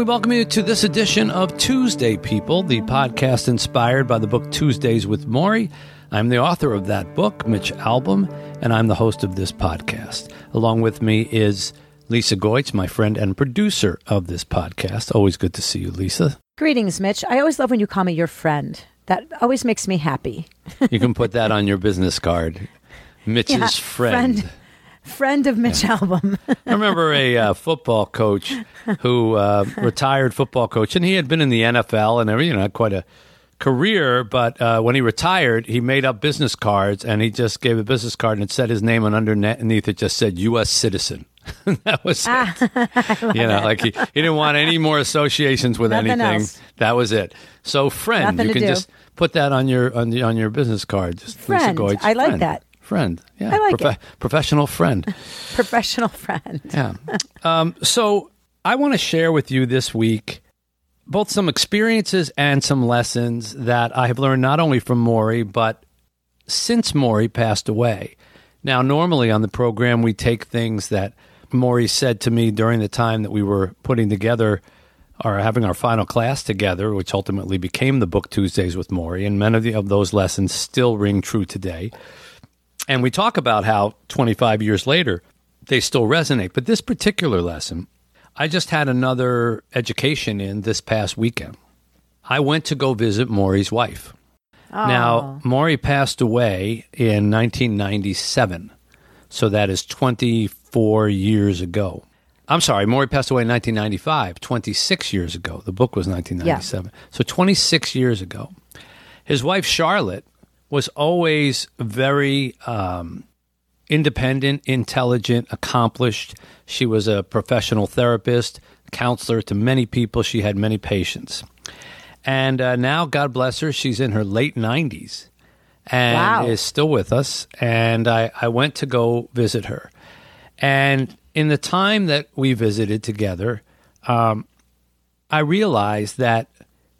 we welcome you to this edition of Tuesday People, the podcast inspired by the book Tuesdays with Morrie. I'm the author of that book, Mitch Albom, and I'm the host of this podcast. Along with me is Lisa Goetz, my friend and producer of this podcast. Always good to see you, Lisa. Greetings, Mitch. I always love when you call me your friend. That always makes me happy. you can put that on your business card. Mitch's Yeah, friend. friend. Friend of Mitch Albom. I remember a uh, football coach who uh, retired football coach, and he had been in the NFL and you know, had quite a career. But uh, when he retired, he made up business cards, and he just gave a business card and it said his name, and underneath it just said U.S. citizen. that was Ah, it. you know, like he, he didn't want any more associations with Nothing anything. else. That was it. So, friend, Nothing you can do. just put that on your on, the, on your business card. Just Lisa Friend. Goetz, I like friend. that. Friend, yeah, I like it. professional friend. Professional friend. Yeah. Um, so I want to share with you this week both some experiences and some lessons that I have learned not only from Morrie, but since Morrie passed away. Now, normally on the program, we take things that Morrie said to me during the time that we were putting together or having our final class together, which ultimately became the book Tuesdays with Morrie, and many of, the, of those lessons still ring true today. And we talk about how 25 years later, they still resonate. But this particular lesson, I just had another education in this past weekend. I went to go visit Morrie's wife. Now, oh. Morrie passed away in 1997. So that is 24 years ago. I'm sorry, Morrie passed away in 1995, 26 years ago. The book was 1997. So 26 years ago. His wife, Charlotte, was always very um, independent, intelligent, accomplished. She was a professional therapist, counselor to many people. She had many patients. And uh, now, God bless her, she's in her late 90s and Wow. is still with us. And I, I went to go visit her. And in the time that we visited together, um, I realized that,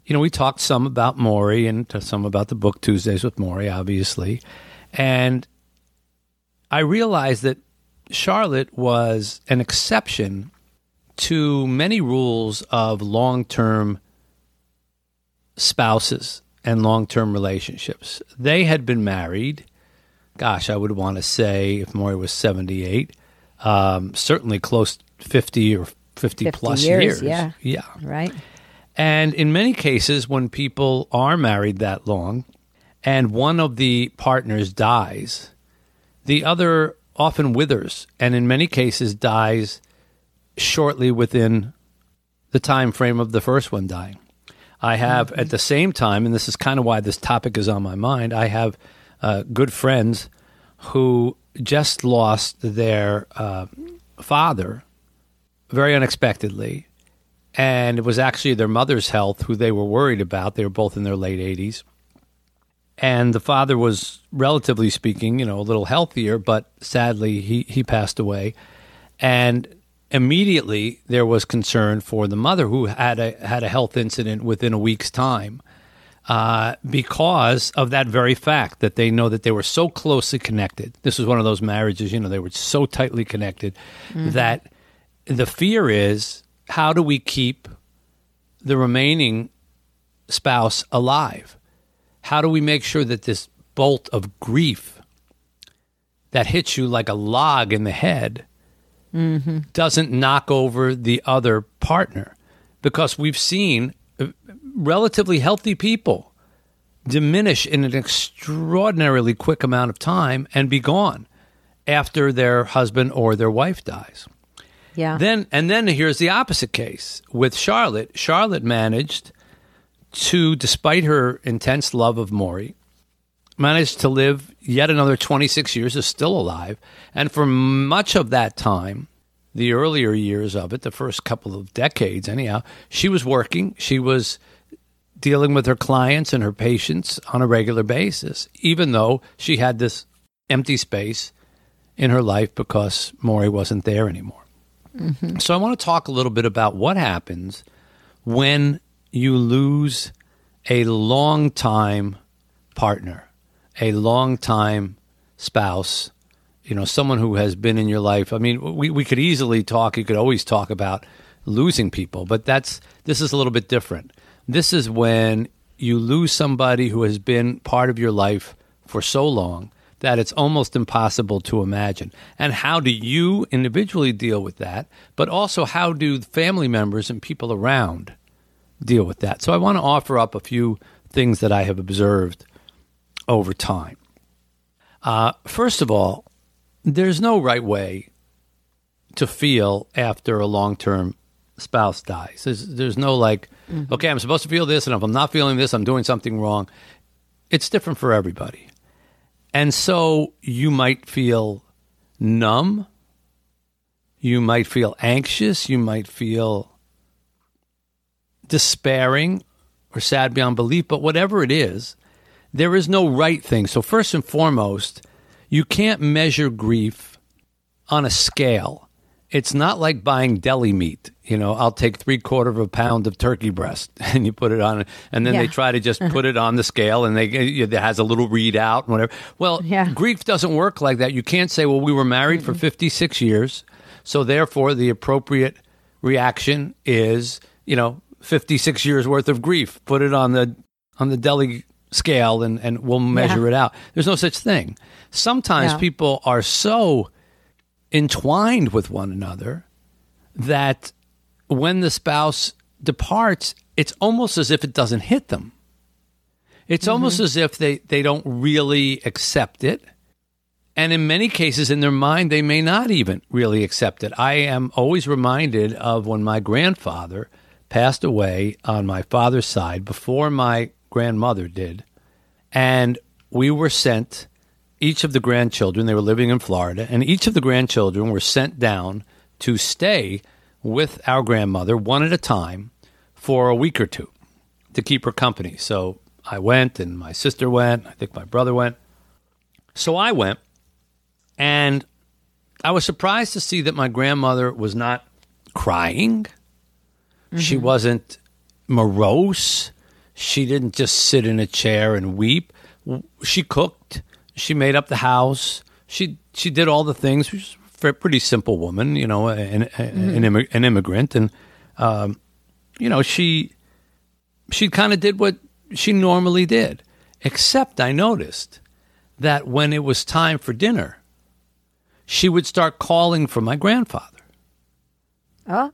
you know, we talked some about Morrie and some about the book Tuesdays with Morrie, obviously. And I realized that Charlotte was an exception to many rules of long term spouses and long term relationships. They had been married, gosh, I would want to say, if Morrie was 78, um, certainly close to 50 or 50, 50 plus years, yeah. Yeah. Right? And in many cases, when people are married that long and one of the partners dies, the other often withers and in many cases dies shortly within the time frame of the first one dying. I have at the same time, and this is kind of why this topic is on my mind, I have uh, good friends who just lost their uh, father very unexpectedly and it was actually their mother's health who they were worried about. They were both in their late 80s. And the father was, relatively speaking, you know, a little healthier, but sadly he, he passed away. And immediately there was concern for the mother who had a, had a health incident within a week's time uh, because of that very fact that they know that they were so closely connected. This was one of those marriages, you know, they were so tightly connected that the fear is how do we keep the remaining spouse alive? How do we make sure that this bolt of grief that hits you like a log in the head doesn't knock over the other partner? Because we've seen uh, relatively healthy people diminish in an extraordinarily quick amount of time and be gone after their husband or their wife dies. Yeah. Then and then here's the opposite case with Charlotte. Charlotte managed to, despite her intense love of Morrie, managed to live yet another 26 years, is still alive, and for much of that time, the earlier years of it, the first couple of decades, anyhow, she was working. She was dealing with her clients and her patients on a regular basis, even though she had this empty space in her life because Morrie wasn't there anymore. Mm-hmm. So I want to talk a little bit about what happens when you lose a long time partner, a long time spouse, you know, someone who has been in your life. I mean, we, we could easily talk, you could always talk about losing people, but that's this is a little bit different. This is when you lose somebody who has been part of your life for so long that it's almost impossible to imagine. And how do you individually deal with that? But also, how do family members and people around deal with that? So, I want to offer up a few things that I have observed over time. Uh, first of all, there's no right way to feel after a long term spouse dies. There's, there's no like, okay, I'm supposed to feel this, and if I'm not feeling this, I'm doing something wrong. It's different for everybody. And so you might feel numb. You might feel anxious. You might feel despairing or sad beyond belief. But whatever it is, there is no right thing. So, first and foremost, you can't measure grief on a scale. It's not like buying deli meat. You know, I'll take three quarter of a pound of turkey breast and you put it on, and then they try to just put it on the scale and they it has a little readout and whatever. Well, Yeah. grief doesn't work like that. You can't say, well, we were married for 56 years, so therefore the appropriate reaction is, you know, 56 years worth of grief. Put it on the on the deli scale and, and we'll measure Yeah. it out. There's no such thing. Sometimes Yeah. people are so entwined with one another that when the spouse departs, it's almost as if it doesn't hit them. It's mm-hmm. almost as if they, they don't really accept it. And in many cases, in their mind, they may not even really accept it. I am always reminded of when my grandfather passed away on my father's side before my grandmother did. And we were sent, each of the grandchildren, they were living in Florida, and each of the grandchildren were sent down to stay with our grandmother one at a time for a week or two to keep her company. So I went, and my sister went, I think my brother went. So I went, and I was surprised to see that my grandmother was not crying. She mm-hmm. wasn't morose. She didn't just sit in a chair and weep. She cooked. She made up the house. She she did all the things. She was a very- pretty simple woman, you know, an an, immig- an immigrant, and um, you know she she kind of did what she normally did. Except I noticed that when it was time for dinner, she would start calling for my grandfather. Oh,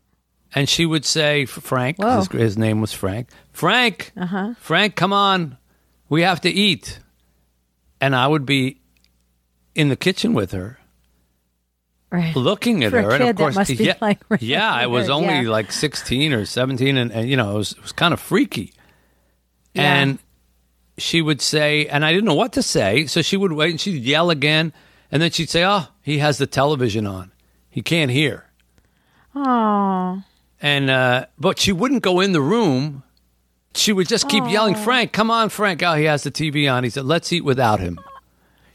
And she would say, Frank, his, his name was Frank, Frank, Uh-huh. Frank, come on, we have to eat. And I would be in the kitchen with her, right. looking at For her. and of course, yeah, like, yeah, I was only yeah. like 16 or 17, and, and you know, it was, it was kind of freaky. Yeah. And she would say, and I didn't know what to say, so she would wait and she'd yell again, and then she'd say, Oh, he has the television on. He can't hear. Oh, and uh, but she wouldn't go in the room. She would just keep yelling, "Frank, come on, Frank! Oh, he has the TV on." He said, "Let's eat without him."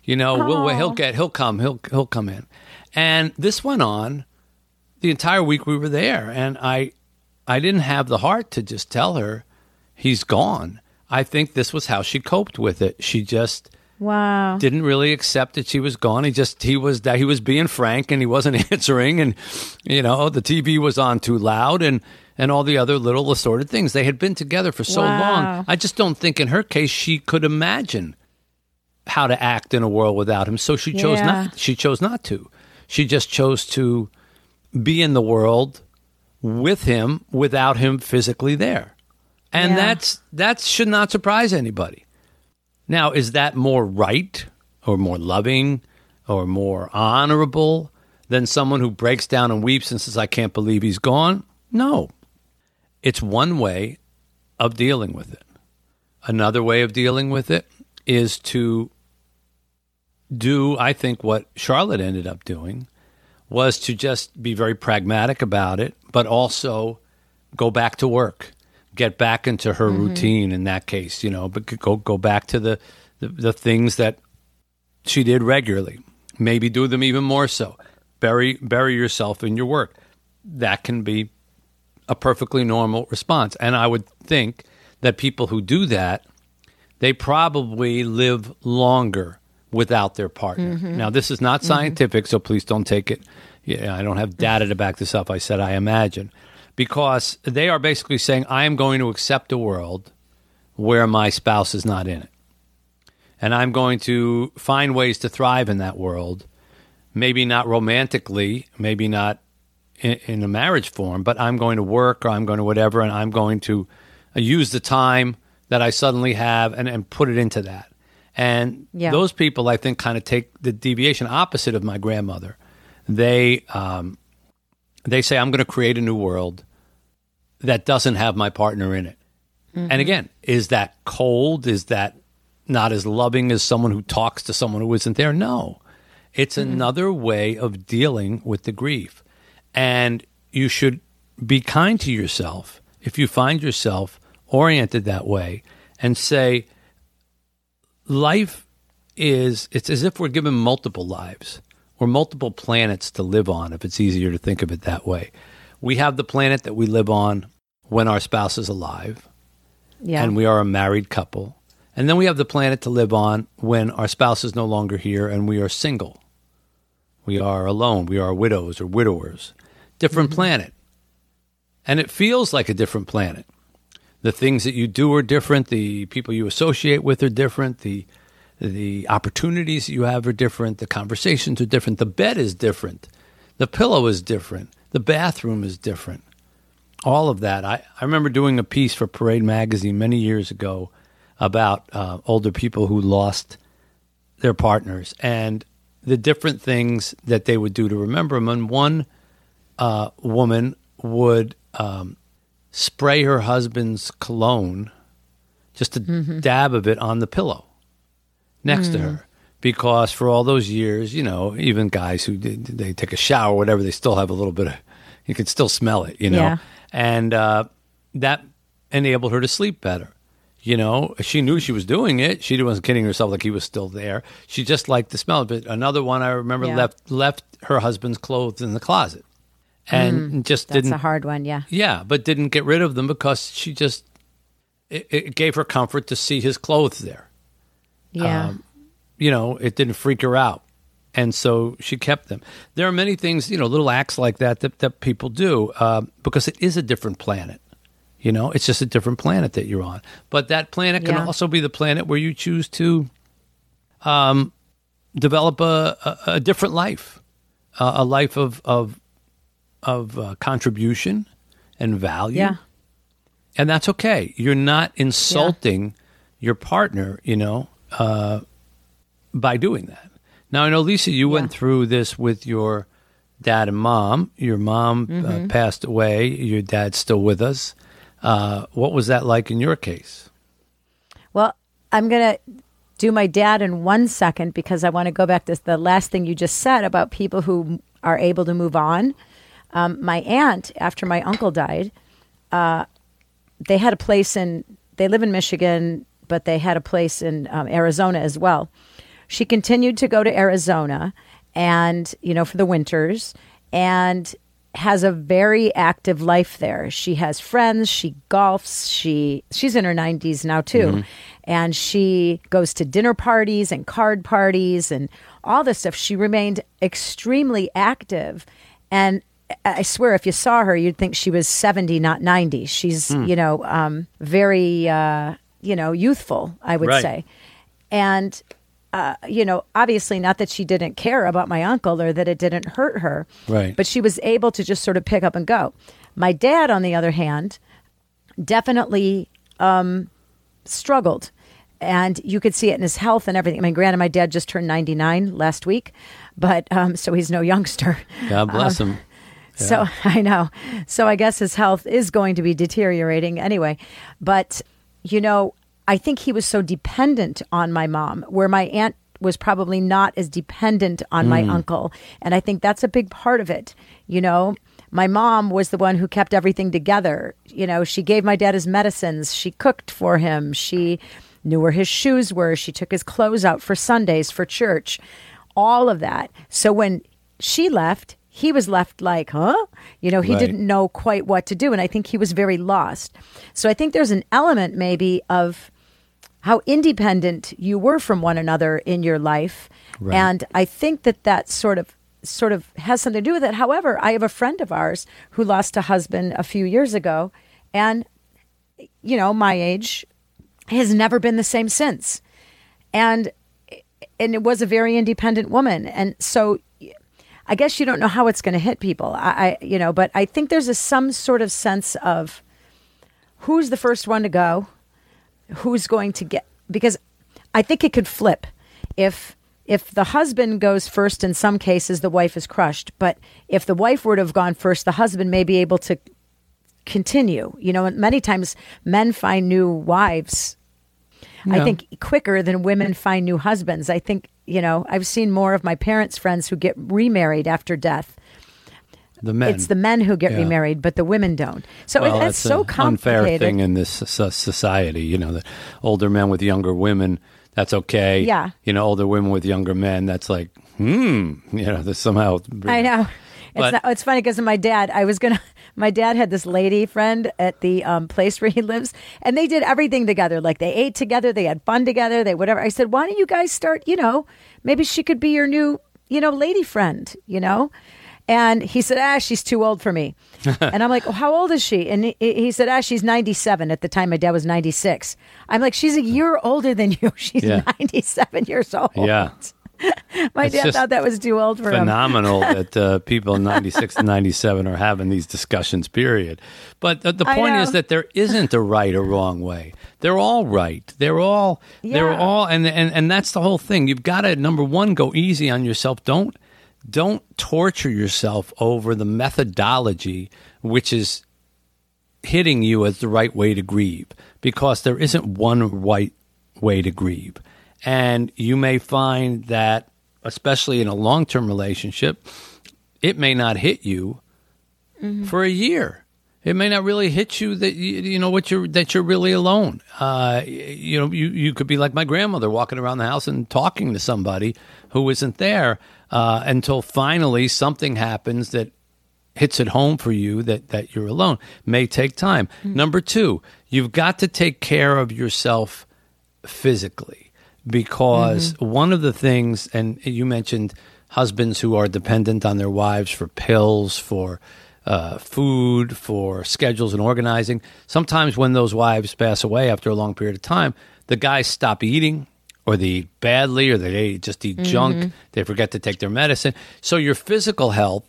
You know, we'll, he'll get, he'll come, he'll he'll come in, and this went on the entire week we were there, and I I didn't have the heart to just tell her he's gone. I think this was how she coped with it. She just wow. didn't really accept that she was gone. He just he was that he was being frank and he wasn't answering, and you know the TV was on too loud and and all the other little assorted things. They had been together for so Wow. long. I just don't think in her case she could imagine how to act in a world without him. So she chose Yeah. not. She chose not to. She just chose to be in the world with him without him physically there. And Yeah. that's that should not surprise anybody. Now, is that more right or more loving or more honorable than someone who breaks down and weeps and says, I can't believe he's gone? No. It's one way of dealing with it. Another way of dealing with it is to do, I think, what Charlotte ended up doing was to just be very pragmatic about it, but also go back to work, get back into her mm-hmm. routine in that case, you know, but go go back to the, the the things that she did regularly. Maybe do them even more so. Bury bury yourself in your work. That can be a perfectly normal response. And I would think that people who do that, they probably live longer without their partner. Mm-hmm. Now, this is not mm-hmm. scientific, so please don't take it. Yeah, I don't have data to back this up. I said I imagine. because they are basically saying, I am going to accept a world where my spouse is not in it. And I'm going to find ways to thrive in that world. Maybe not romantically, maybe not in, in a marriage form, but I'm going to work or I'm going to whatever, and I'm going to use the time that I suddenly have and, and put it into that. And Yeah. those people, I think, kind of take the deviation opposite of my grandmother. They um, they say, "I'm going to create a new world that doesn't have my partner in it." And again, is that cold? Is that not as loving as someone who talks to someone who isn't there? No, it's another way of dealing with the grief, and you should be kind to yourself if you find yourself oriented that way, and say life is it's as if we're given multiple lives or multiple planets to live on if it's easier to think of it that way. We have the planet that we live on when our spouse is alive Yeah. and we are a married couple. And then we have the planet to live on when our spouse is no longer here and we are single. We are alone. We are widows or widowers. Different mm-hmm. planet. And it feels like a different planet the things that you do are different the people you associate with are different the the opportunities you have are different the conversations are different the bed is different the pillow is different the bathroom is different. All of that. I, I remember doing a piece for parade magazine many years ago about uh, older people who lost their partners and the different things that they would do to remember them and one uh, woman would um, spray her husband's cologne, just a dab of it on the pillow next to her. Because for all those years, you know, even guys who did, they take a shower, or whatever, they still have a little bit of, you can still smell it, you know, Yeah. and uh, that enabled her to sleep better. You know, she knew she was doing it. She wasn't kidding herself like he was still there. She just liked the smell of it. Another one I remember Yeah. left left her husband's clothes in the closet, and just That's didn't That's a hard one. Yeah. yeah, but didn't get rid of them because she just it, it gave her comfort to see his clothes there. Yeah. Um, You know, it didn't freak her out, and so she kept them. There are many things, you know, little acts like that that, that people do uh, because it is a different planet. You know, it's just a different planet that you're on. But that planet can Yeah. also be the planet where you choose to um, develop a, a, a different life, a, a life of of of uh, contribution and value yeah. and that's okay. You're not insulting your partner, you know, uh, by doing that. Now, I know, Lisa, you went through this with your dad and mom. Your mom Mm-hmm. uh, passed away. Your dad's still with us. Uh, what was that like in your case? Well, I'm going to do my dad in one second because I want to go back to the last thing you just said about people who are able to move on. Um, my aunt, after my uncle died, uh, they had a place in, they live in Michigan, but they had a place in um, Arizona as well. She continued to go to Arizona and, you know, for the winters and has a very active life there. She has friends, she golfs, she she's in her 90s now too. And she goes to dinner parties and card parties and all this stuff. She remained extremely active and I swear, if you saw her, you'd think she was 70, not 90. She's, you know, um, very, uh, you know, youthful, I would Right. say. And, uh, you know, obviously not that she didn't care about my uncle or that it didn't hurt her, Right. but she was able to just sort of pick up and go. My dad, on the other hand, definitely um, struggled. And you could see it in his health and everything. I mean, granted, my dad just turned 99 last week, but um, so he's no youngster. God bless him. So I know. So I guess his health is going to be deteriorating anyway. But, you know, I think he was so dependent on my mom, where my aunt was probably not as dependent on my hmm. uncle. And I think that's a big part of it. You know, my mom was the one who kept everything together. You know, she gave my dad his medicines, she cooked for him, she knew where his shoes were, she took his clothes out for Sundays for church, all of that. So when she left, he was left like, huh? You know, he Right. didn't know quite what to do. And I think he was very lost. So I think there's an element maybe of how independent you were from one another in your life. Right. And I think that that sort of sort of has something to do with it. However, I have a friend of ours who lost a husband a few years ago, and you know, my age has never been the same since. And and it was a very independent woman. And so I guess you don't know how it's going to hit people. I, I, you know, but I think there's a some sort of sense of who's the first one to go, who's going to get because I think it could flip if if the husband goes first in some cases the wife is crushed. But if the wife were to have gone first the husband may be able to continue. You know many times men find new wives i think quicker than women find new husbands. I think you know i've seen more of my parents friends who get remarried after death The men. it's the men who get Yeah. remarried but the women don't so well, it, that's it's so an unfair thing in this society. You know, the older men with younger women, that's okay. Yeah. You know, older women with younger men, that's like, hmm. You know, there's somehow. I know. It's not, it's funny because my dad, I was gonna. My dad had this lady friend at the um, place where he lives, and they did everything together. Like they ate together, they had fun together, they whatever. I said, why don't you guys start? You know, maybe she could be your new, you know, lady friend. You know. And he said, ah, she's too old for me. and I'm like, how old is she? And he, he said, ah, she's 97. At the time, my dad was 96. I'm like, she's a year older than you. She's Yeah. 97 years old. Yeah. My It's dad thought that was too old for him. phenomenal that uh, people in 96 and 97 are having these discussions period but the, the point is that there isn't a right or wrong way they're all right they're all yeah. they're all and, and and that's the whole thing you've got to number one go easy on yourself don't don't torture yourself over the methodology which is hitting you as the right way to grieve because there isn't one right way to grieve. And you may find that, especially in a long term relationship, it may not hit you for a year. It may not really hit you that you, you know what you're that you're really alone. Uh, you know, you, you could be like my grandmother walking around the house and talking to somebody who isn't there uh, until finally something happens that hits it home for you that, that you're alone may take time. Number two, you've got to take care of yourself physically because one of the things, and you mentioned husbands who are dependent on their wives for pills, for uh, food, for schedules and organizing. Sometimes when those wives pass away after a long period of time, the guys stop eating or they eat badly or they just eat junk. They forget to take their medicine. So your physical health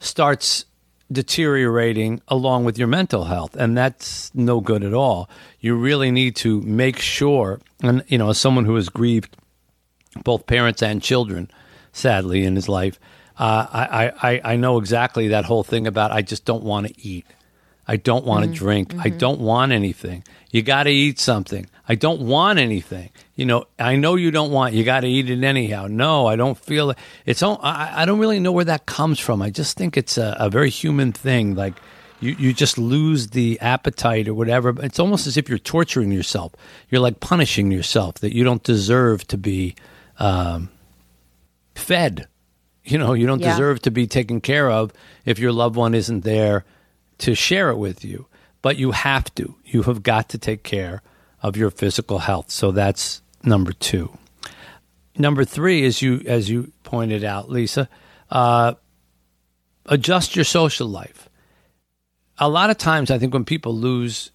starts deteriorating along with your mental health and that's no good at all. You really need to make sure and you know as someone who has grieved both parents and children sadly in his life uh, I, I, I know exactly that whole thing about i just don't want to eat i don't want to drink. I don't want anything. You got to eat something. I don't want anything. You know i know you don't want you got to eat it anyhow. No i don't feel it. It's all, I, I don't really know where that comes from. I just think it's a, a very human thing. Like you, you just lose the appetite or whatever. It's almost as if you're torturing yourself. You're like punishing yourself that you don't deserve to be um, fed. You know you don't Yeah. deserve to be taken care of if your loved one isn't there to share it with you but you have to. You have got to take care of your physical health. So that's number two. Number three is you as you pointed out lisa uh, adjust your social life. A lot of times i think when people lose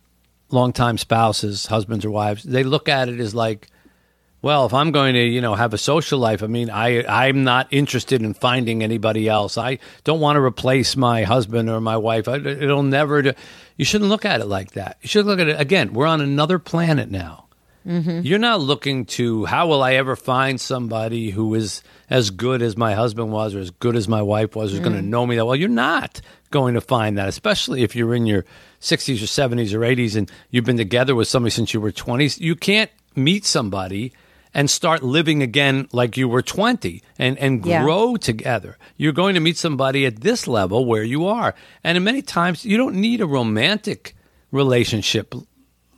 longtime spouses husbands or wives they look at it as like well, if I'm going to, you know, have a social life, I mean, I I'm not interested in finding anybody else. I don't want to replace my husband or my wife. I, it'll never. Do. You shouldn't look at it like that. You should look at it again. We're on another planet now. Mm-hmm. You're not looking to how will I ever find somebody who is as good as my husband was or as good as my wife was who's going to mm. know me that well. You're not going to find that, especially if you're in your 60s or 70s or 80s and you've been together with somebody since you were 20s. You can't meet somebody and start living again like you were 20 and, and Yeah. grow together. You're going to meet somebody at this level where you are. And many times you don't need a romantic relationship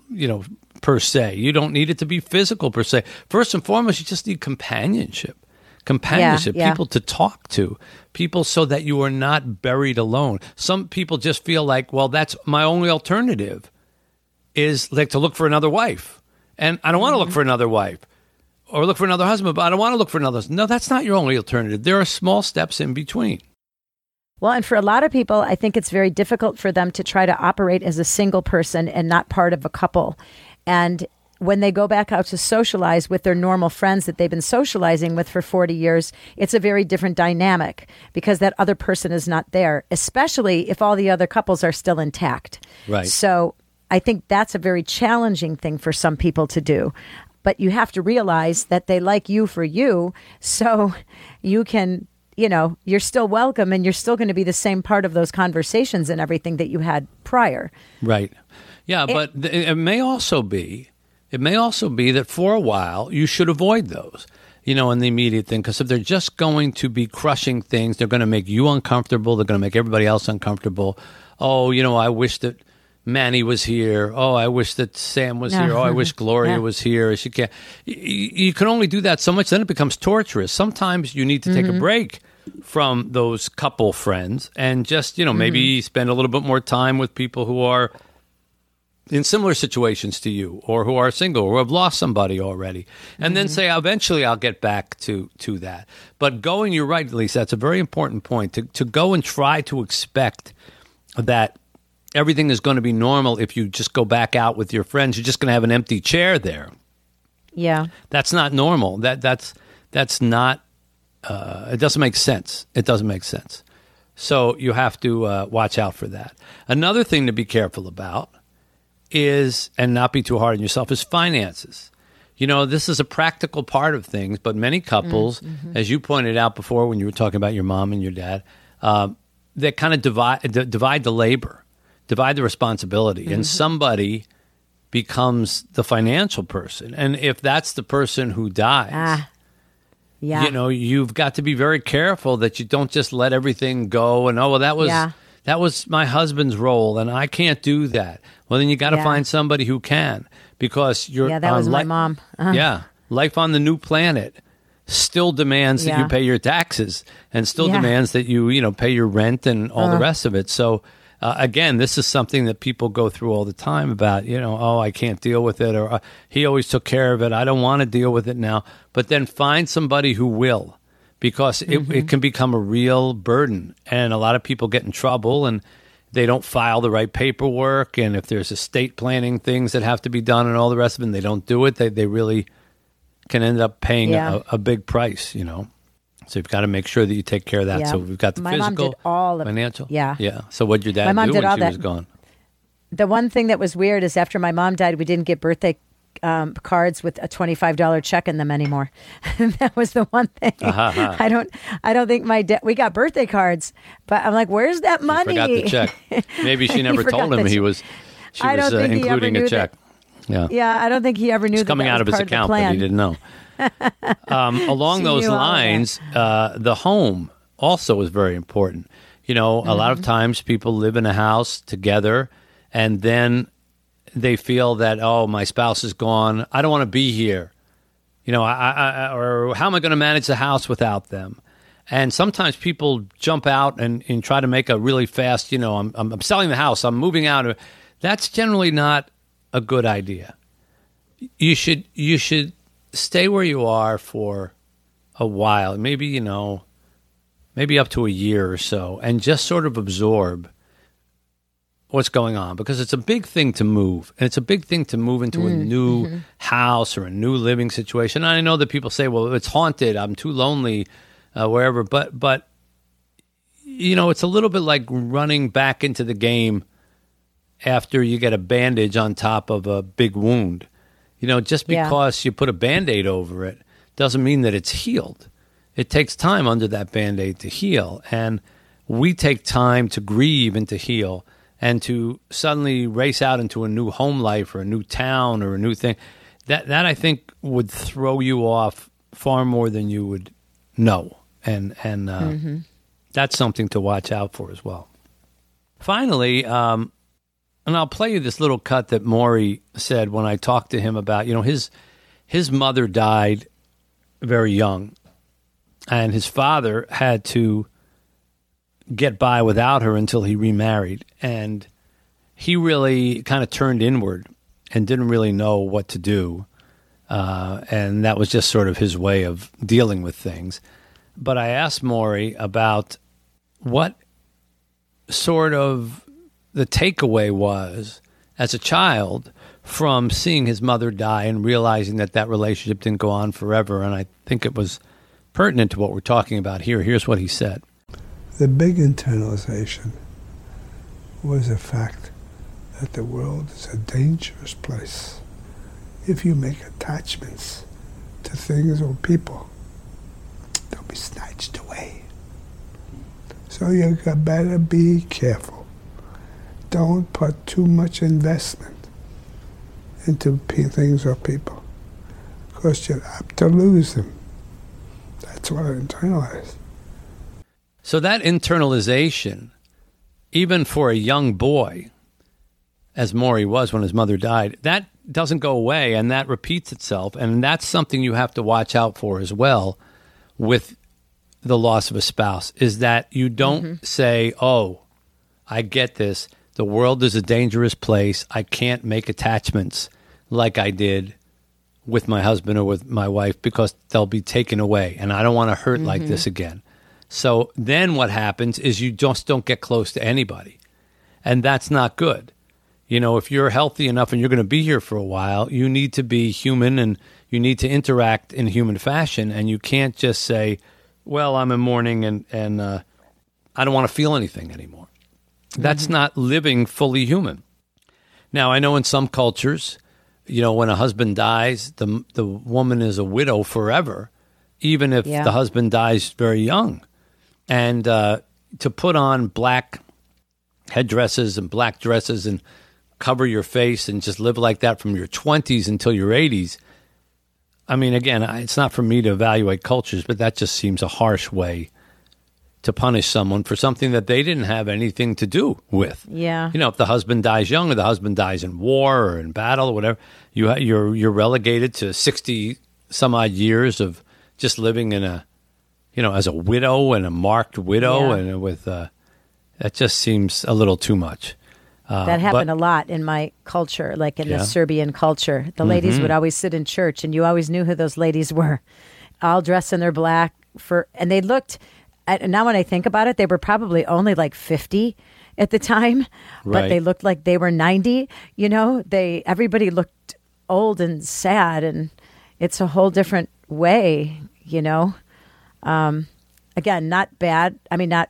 you know, per se. You don't need it to be physical per se. First and foremost, you just need companionship. Companionship, Yeah, yeah. people to talk to, people so that you are not buried alone. Some people just feel like, well, that's my only alternative is like to look for another wife. And I don't want to look mm-hmm. for another wife. Or look for another husband, but I don't want to look for another. No, that's not your only alternative. There are small steps in between. Well, and for a lot of people, I think it's very difficult for them to try to operate as a single person and not part of a couple. And when they go back out to socialize with their normal friends that they've been socializing with for 40 years, it's a very different dynamic because that other person is not there, especially if all the other couples are still intact. Right. So I think that's a very challenging thing for some people to do. But you have to realize that they like you for you. So you can, you know, you're still welcome and you're still going to be the same part of those conversations and everything that you had prior. Right. Yeah, but th- it may also be it may also be that for a while you should avoid those. You know, in the immediate thing, because if they're just going to be crushing things, they're going to make you uncomfortable. They're going to make everybody else uncomfortable. Oh, you know, I wish that Manny was here. Oh, I wish that Sam was here. Oh, I wish Gloria Yeah. was here. She can't. You, you can only do that so much. Then it becomes torturous. Sometimes you need to take a mm-hmm. break from those couple friends and just you know maybe mm-hmm. spend a little bit more time with people who are in similar situations to you or who are single or have lost somebody already and then mm-hmm. say eventually i'll get back to to that but going you're right lisa that's a very important point to, to go and try to expect that everything is going to be normal if you just go back out with your friends. You're just going to have an empty chair there. Yeah. that's not normal. That that's that's not uh, it doesn't make sense. It doesn't make sense. So you have to uh, watch out for that. Another thing to be careful about is and not be too hard on yourself is finances. You know this is a practical part of things but many couples as you pointed out before when you were talking about your mom and your dad um, they kind of divide d- divide the labor divide the responsibility and somebody becomes the financial person and if that's the person who dies Ah. Yeah. you know you've got to be very careful that you don't just let everything go and oh well that was Yeah. that was my husband's role and I can't do that. Well then you got to Yeah. find somebody who can because you're Yeah, that was my li- mom. Uh-huh. Yeah, life on the new planet still demands that you pay your taxes and still demands that you you know pay your rent and all the rest of it. So uh, again, this is something that people go through all the time about, you know, oh, I can't deal with it, or uh, he always took care of it. I don't want to deal with it now. But then find somebody who will, because it, Mm-hmm. it can become a real burden. And a lot of people get in trouble and they don't file the right paperwork. And if there's estate planning things that have to be done and all the rest of it, and they don't do it, they, they really can end up paying Yeah. a, a big price, you know. So you've got to make sure that you take care of that. Yeah. So we've got the My mom physical, did all of- financial. yeah. yeah. So what your dad My mom do did when all she that. was gone? the one thing that was weird is after my mom died, we didn't get birthday um, cards with a twenty-five dollar check in them anymore. that was the one thing. Uh-huh. I don't. I don't think my dad. We got birthday cards, but I'm like, where's that money? Forgot the check. Maybe she never told him he was. She I was uh, think he ever including a that- check. Yeah. Yeah, I don't think he ever knew It's coming that out of his account, but he didn't know. um, along She those knew all that. lines, uh, the home also is very important. You know, a lot of Mm-hmm. times people live in a house together, and then they feel that oh, my spouse is gone. I don't want to be here. You know, I, I, or how am I going to manage the house without them? And sometimes people jump out and, and try to make a really fast, you know, I'm, I'm, I'm selling the house, I'm moving out. That's generally not a good idea you should you should stay where you are for a while maybe you know maybe up to a year or so and just sort of absorb what's going on because it's a big thing to move and it's a big thing to move into a new house or a new living situation and i know that people say well it's haunted i'm too lonely uh, wherever but but you know it's a little bit like running back into the game after you get a bandage on top of a big wound. You know, just Yeah. because you put a band aid over it doesn't mean that it's healed. It takes time under that band aid to heal. And we take time to grieve and to heal and to suddenly race out into a new home life or a new town or a new thing. That that I think would throw you off far more than you would know. And and uh, that's something to watch out for as well. Finally, um, and I'll play you this little cut that Morrie said when I talked to him about, you know, his his mother died very young, and his father had to get by without her until he remarried, and he really kind of turned inward and didn't really know what to do Uh, and that was just sort of his way of dealing with things. But I asked Morrie about what sort of the takeaway was as a child from seeing his mother die and realizing that that relationship didn't go on forever. And I think it was pertinent to what we're talking about here. Here's what he said The big internalization was the fact that the world is a dangerous place if you make attachments to things or people. They'll be snatched away. So you better be careful. Don't put too much investment into things or people because you're apt to lose them. That's what I internalized. So that internalization, even for a young boy, as Morrie was when his mother died, that doesn't go away and that repeats itself. And that's something you have to watch out for as well with the loss of a spouse is that you don't mm-hmm. say, oh, I get this. The world is a dangerous place. I can't make attachments like I did with my husband or with my wife because they'll be taken away and I don't want to hurt mm-hmm. like this again. So then what happens is you just don't get close to anybody. And that's not good. You know, if you're healthy enough and you're going to be here for a while, you need to be human and you need to interact in human fashion and you can't just say, well, I'm in mourning and and uh, I don't want to feel anything anymore. Mm-hmm. That's not living fully human. Now, I know in some cultures, you know, when a husband dies, the the woman is a widow forever, even if yeah. the husband dies very young, and uh, to put on black headdresses and black dresses and cover your face and just live like that from your twenties until your eighties I mean, again, it's not for me to evaluate cultures, but that just seems a harsh way to punish someone for something that they didn't have anything to do with. Yeah. You know, if the husband dies young or the husband dies in war or in battle or whatever, you you're you're relegated to 60 some odd years of just living in a you know, as a widow and a marked widow yeah. and with uh that just seems a little too much. Uh, that happened but, a lot in my culture, like in yeah. the Serbian culture. The mm-hmm. ladies would always sit in church, and you always knew who those ladies were, all dressed in their black for, and they looked. Now, when I think about it, they were probably only like fifty at the time, but they looked like they were ninety. You know, they everybody looked old and sad, and it's a whole different way. You know, um, again, not bad. I mean, not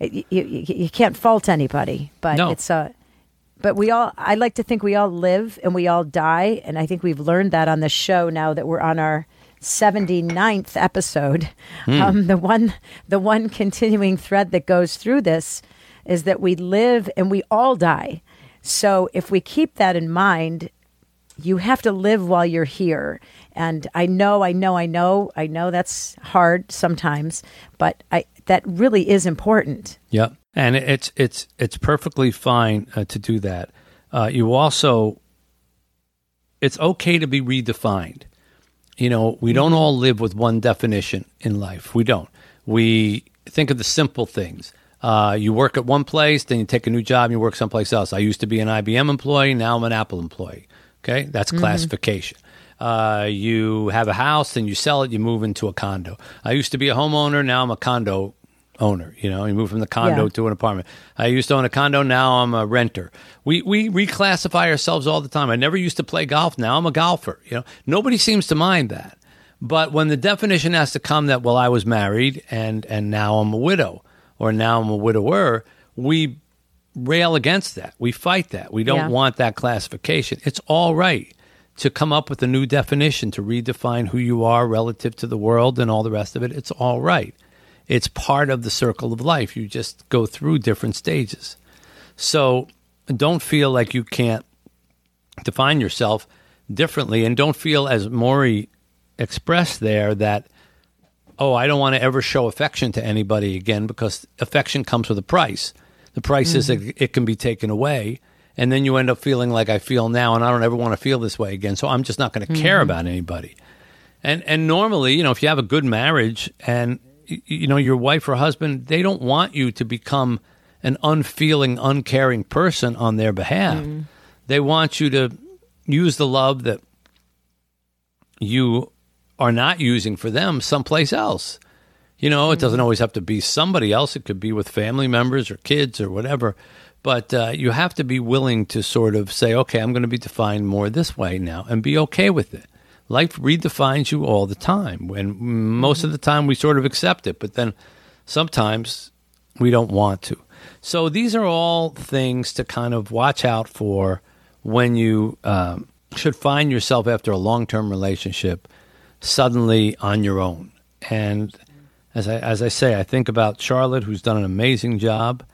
you, you, you, can't fault anybody, but no. it's a but we all i like to think we all live and we all die and i think we've learned that on the show now that we're on our 79th episode mm. um, the one the one continuing thread that goes through this is that we live and we all die so if we keep that in mind you have to live while you're here and i know i know i know i know that's hard sometimes but i that really is important yep and it's it's it's perfectly fine uh, to do that. Uh, you also, it's okay to be redefined. You know, we don't all live with one definition in life. We don't. We think of the simple things. Uh, you work at one place, then you take a new job, and you work someplace else. I used to be an IBM employee, now I'm an Apple employee. Okay, that's mm-hmm. classification. Uh, you have a house, then you sell it, you move into a condo. I used to be a homeowner, now I'm a condo owner. You know, you move from the condo yeah. to an apartment. I used to own a condo. Now I'm a renter. We we reclassify ourselves all the time. I never used to play golf. Now I'm a golfer. You know, nobody seems to mind that. But when the definition has to come that well, I was married and and now I'm a widow or now I'm a widower, we rail against that. We fight that. We don't yeah. want that classification. It's all right to come up with a new definition to redefine who you are relative to the world and all the rest of it. It's all right. It's part of the circle of life. You just go through different stages. So don't feel like you can't define yourself differently and don't feel as Morrie expressed there that oh, I don't want to ever show affection to anybody again because affection comes with a price. The price mm-hmm. is it, it can be taken away and then you end up feeling like I feel now and I don't ever want to feel this way again. So I'm just not going to mm-hmm. care about anybody. And and normally, you know, if you have a good marriage and you know, your wife or husband, they don't want you to become an unfeeling, uncaring person on their behalf. Mm. They want you to use the love that you are not using for them someplace else. You know, it doesn't always have to be somebody else. It could be with family members or kids or whatever. But uh, you have to be willing to sort of say, okay, I'm going to be defined more this way now and be okay with it. Life redefines you all the time. And most of the time we sort of accept it, but then sometimes we don't want to. So these are all things to kind of watch out for when you um, should find yourself after a long term relationship suddenly on your own. And as I, as I say, I think about Charlotte, who's done an amazing job,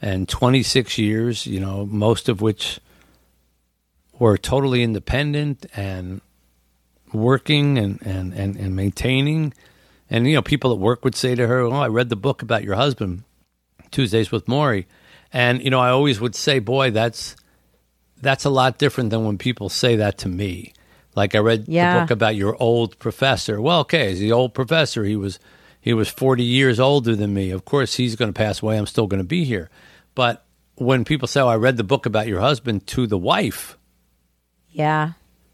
and 26 years, you know, most of which were totally independent and working and, and, and, and maintaining. And, you know, people at work would say to her, Oh, I read the book about your husband, Tuesdays with Morrie. And, you know, I always would say, Boy, that's that's a lot different than when people say that to me. Like I read Yeah. the book about your old professor. Well, okay, he's the old professor. He was he was 40 years older than me. Of course, he's going to pass away. I'm still going to be here. But when people say, oh, I read the book about your husband to the wife, Yeah.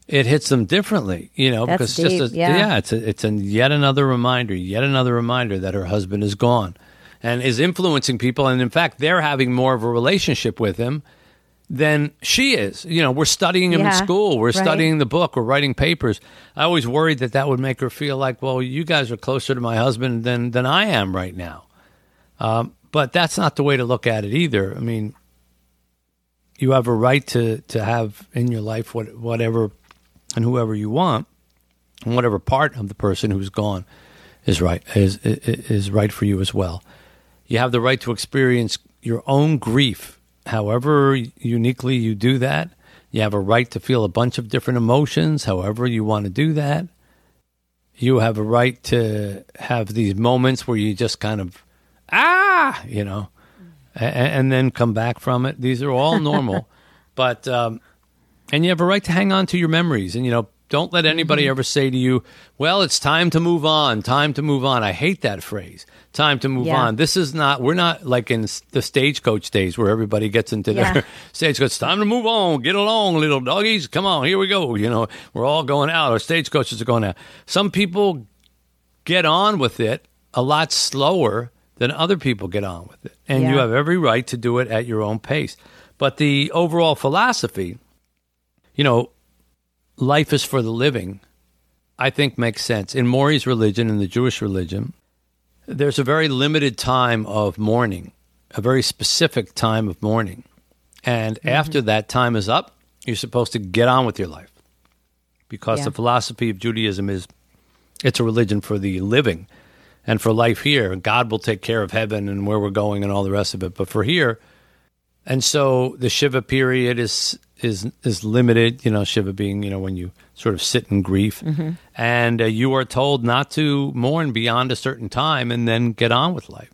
It hits them differently, you know, That's because deep, just a, yeah. it's a, it's a yet another reminder, yet another reminder that her husband is gone and is influencing people. And in fact, they're having more of a relationship with him than she is. You know, we're studying him in school, we're right. studying the book, we're writing papers. I always worried that that would make her feel like, well, you guys are closer to my husband than than I am right now. Um, but that's not the way to look at it either. I mean, you have a right to to have in your life what whatever and whoever you want, and whatever part of the person who's gone is right is is is right for you as well. You have the right to experience your own grief, however uniquely you do that. You have a right to feel a bunch of different emotions, however you want to do that. You have a right to have these moments where you just kind of ah, you know, a- a- and then come back from it. These are all normal, but um, and you have a right to hang on to your memories. And you know, don't let anybody Mm-hmm. ever say to you, "Well, it's time to move on. Time to move on." I hate that phrase. Time to move Yeah. on. This is not. We're not like in the stagecoach days where everybody gets into Yeah. their stagecoach. It's time to move on. Get along, little doggies. Come on, here we go. You know, we're all going out. Our stagecoaches are going out. Some people get on with it a lot slower than other people get on with it. And you have every right to do it at your own pace. But the overall philosophy, you know, life is for the living, I think makes sense. In Morrie's religion, in the Jewish religion, there's a very limited time of mourning, a very specific time of mourning. And mm-hmm. after that time is up, you're supposed to get on with your life. Because Yeah. the philosophy of Judaism is it's a religion for the living and for life here. God will take care of heaven and where we're going and all the rest of it. But for here, and so the Shiva period is is is limited. You know, Shiva being you know when you sort of sit in grief, and uh, you are told not to mourn beyond a certain time, and then get on with life.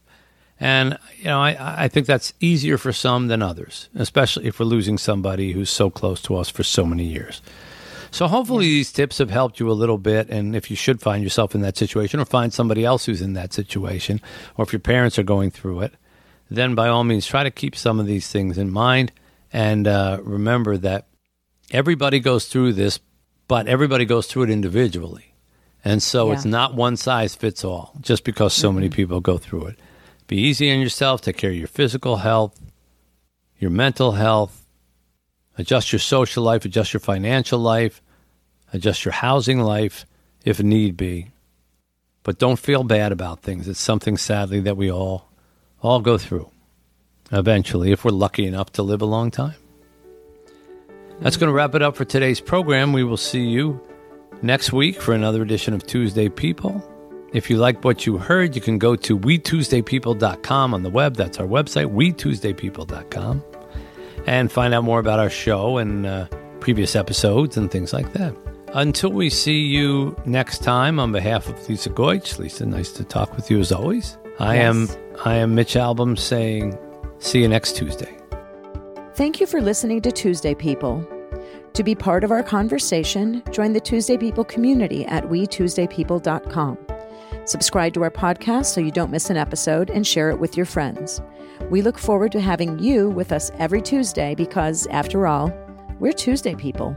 And you know, I I think that's easier for some than others, especially if we're losing somebody who's so close to us for so many years. So hopefully these tips have helped you a little bit. And if you should find yourself in that situation or find somebody else who's in that situation, or if your parents are going through it, then by all means try to keep some of these things in mind. And uh, remember that everybody goes through this, but everybody goes through it individually. And so Yeah. it's not one size fits all just because so many people go through it. Be easy on yourself, take care of your physical health, your mental health, adjust your social life, adjust your financial life, adjust your housing life if need be. But don't feel bad about things. It's something sadly that we all all go through eventually if we're lucky enough to live a long time. That's going to wrap it up for today's program. We will see you next week for another edition of Tuesday People. If you like what you heard, you can go to WeTuesdayPeople.com on the web. That's our website, WeTuesdayPeople.com, and find out more about our show and uh, previous episodes and things like that. Until we see you next time, on behalf of Lisa Goich, Lisa, nice to talk with you as always. I am I am Mitch Albom saying, see you next Tuesday. Thank you for listening to Tuesday People. To be part of our conversation, join the Tuesday People community at wetuesdaypeople.com. Subscribe to our podcast so you don't miss an episode and share it with your friends. We look forward to having you with us every Tuesday because, after all, we're Tuesday people.